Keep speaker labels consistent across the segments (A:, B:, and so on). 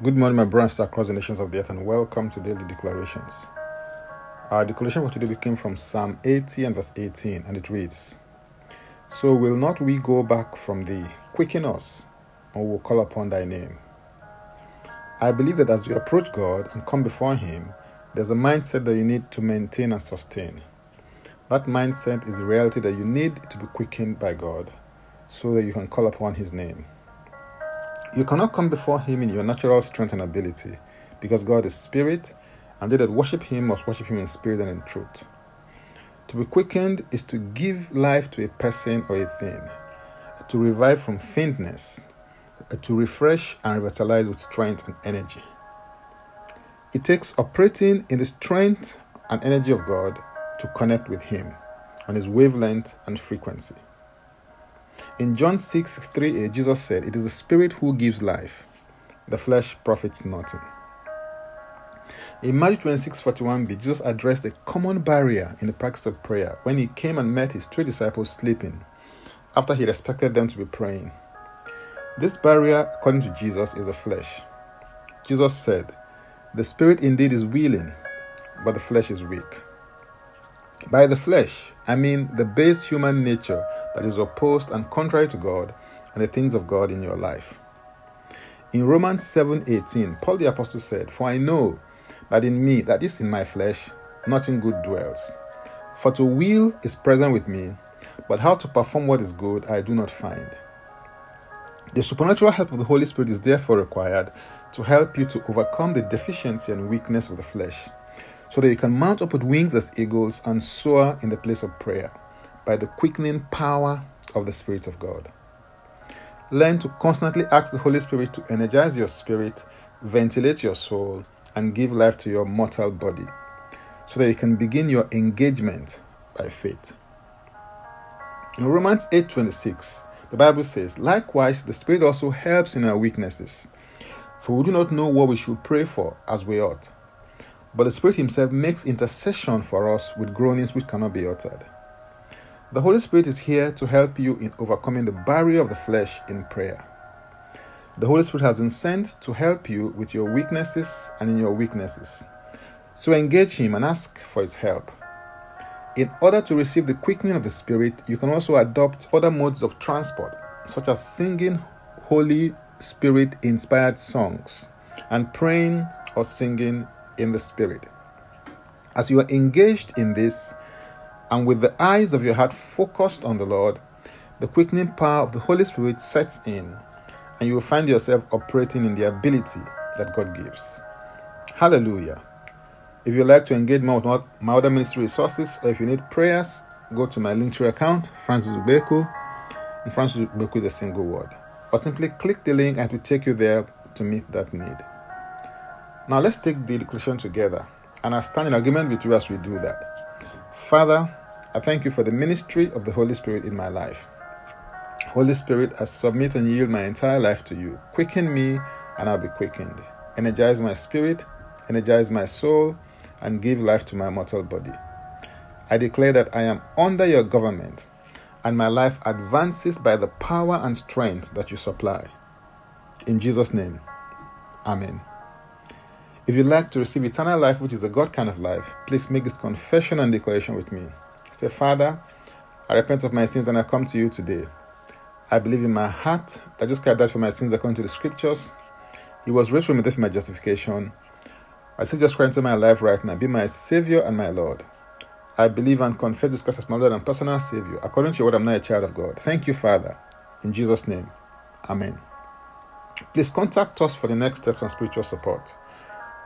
A: Good morning, my brothers across the nations of the earth, and welcome to Daily Declarations. Our declaration for today came from Psalm 80 and verse 18, and it reads So will not we go back from thee, quicken us, and will call upon thy name. I believe that as you approach God and come before Him, there's a mindset that you need to maintain and sustain. That mindset is the reality that you need to be quickened by God so that you can call upon His name. You cannot come before Him in your natural strength and ability, because God is spirit, and they that worship Him must worship Him in spirit and in truth. To be quickened is to give life to a person or a thing, to revive from faintness, to refresh and revitalize with strength and energy. It takes operating in the strength and energy of God to connect with Him on His wavelength and frequency. In John 6 3a, uh, Jesus said, It is the Spirit who gives life, the flesh profits nothing. In Matthew 26 41b, Jesus addressed a common barrier in the practice of prayer when he came and met his three disciples sleeping after he expected them to be praying. This barrier, according to Jesus, is the flesh. Jesus said, The Spirit indeed is willing, but the flesh is weak. By the flesh, I mean the base human nature that is opposed and contrary to God and the things of God in your life. In Romans 7:18, Paul the apostle said, "For I know that in me, that is in my flesh, nothing good dwells. For to will is present with me, but how to perform what is good I do not find." The supernatural help of the Holy Spirit is therefore required to help you to overcome the deficiency and weakness of the flesh so that you can mount up with wings as eagles and soar in the place of prayer by the quickening power of the Spirit of God. Learn to constantly ask the Holy Spirit to energize your spirit, ventilate your soul, and give life to your mortal body so that you can begin your engagement by faith. In Romans 8:26, the Bible says, "Likewise, the Spirit also helps in our weaknesses, for we do not know what we should pray for as we ought." But the Spirit Himself makes intercession for us with groanings which cannot be uttered. The Holy Spirit is here to help you in overcoming the barrier of the flesh in prayer. The Holy Spirit has been sent to help you with your weaknesses and in your weaknesses. So engage Him and ask for His help. In order to receive the quickening of the Spirit, you can also adopt other modes of transport, such as singing Holy Spirit inspired songs and praying or singing in the Spirit. As you are engaged in this, and with the eyes of your heart focused on the Lord, the quickening power of the Holy Spirit sets in, and you will find yourself operating in the ability that God gives. Hallelujah. If you'd like to engage more with my other ministry resources, or if you need prayers, go to my Linktree account, Francis Ubeku, and Francis Ubeku is a single word. Or simply click the link and it will take you there to meet that need. Now let's take the declaration together, and I stand in agreement with you as we do that. Father, I thank you for the ministry of the Holy Spirit in my life. Holy Spirit, I submit and yield my entire life to you. Quicken me, and I'll be quickened. Energize my spirit, energize my soul, and give life to my mortal body. I declare that I am under your government, and my life advances by the power and strength that you supply. In Jesus' name, Amen. If you'd like to receive eternal life, which is a God kind of life, please make this confession and declaration with me. Say, Father, I repent of my sins and I come to you today. I believe in my heart that Jesus Christ died for my sins according to the scriptures. He was raised from death for my justification. I say Jesus Christ into my life right now. Be my Savior and my Lord. I believe and confess this Christ as my Lord and personal Savior. According to your word, I'm now a child of God. Thank you, Father. In Jesus' name. Amen. Please contact us for the next steps on spiritual support.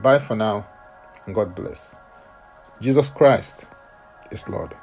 A: Bye for now, and God bless. Jesus Christ is Lord.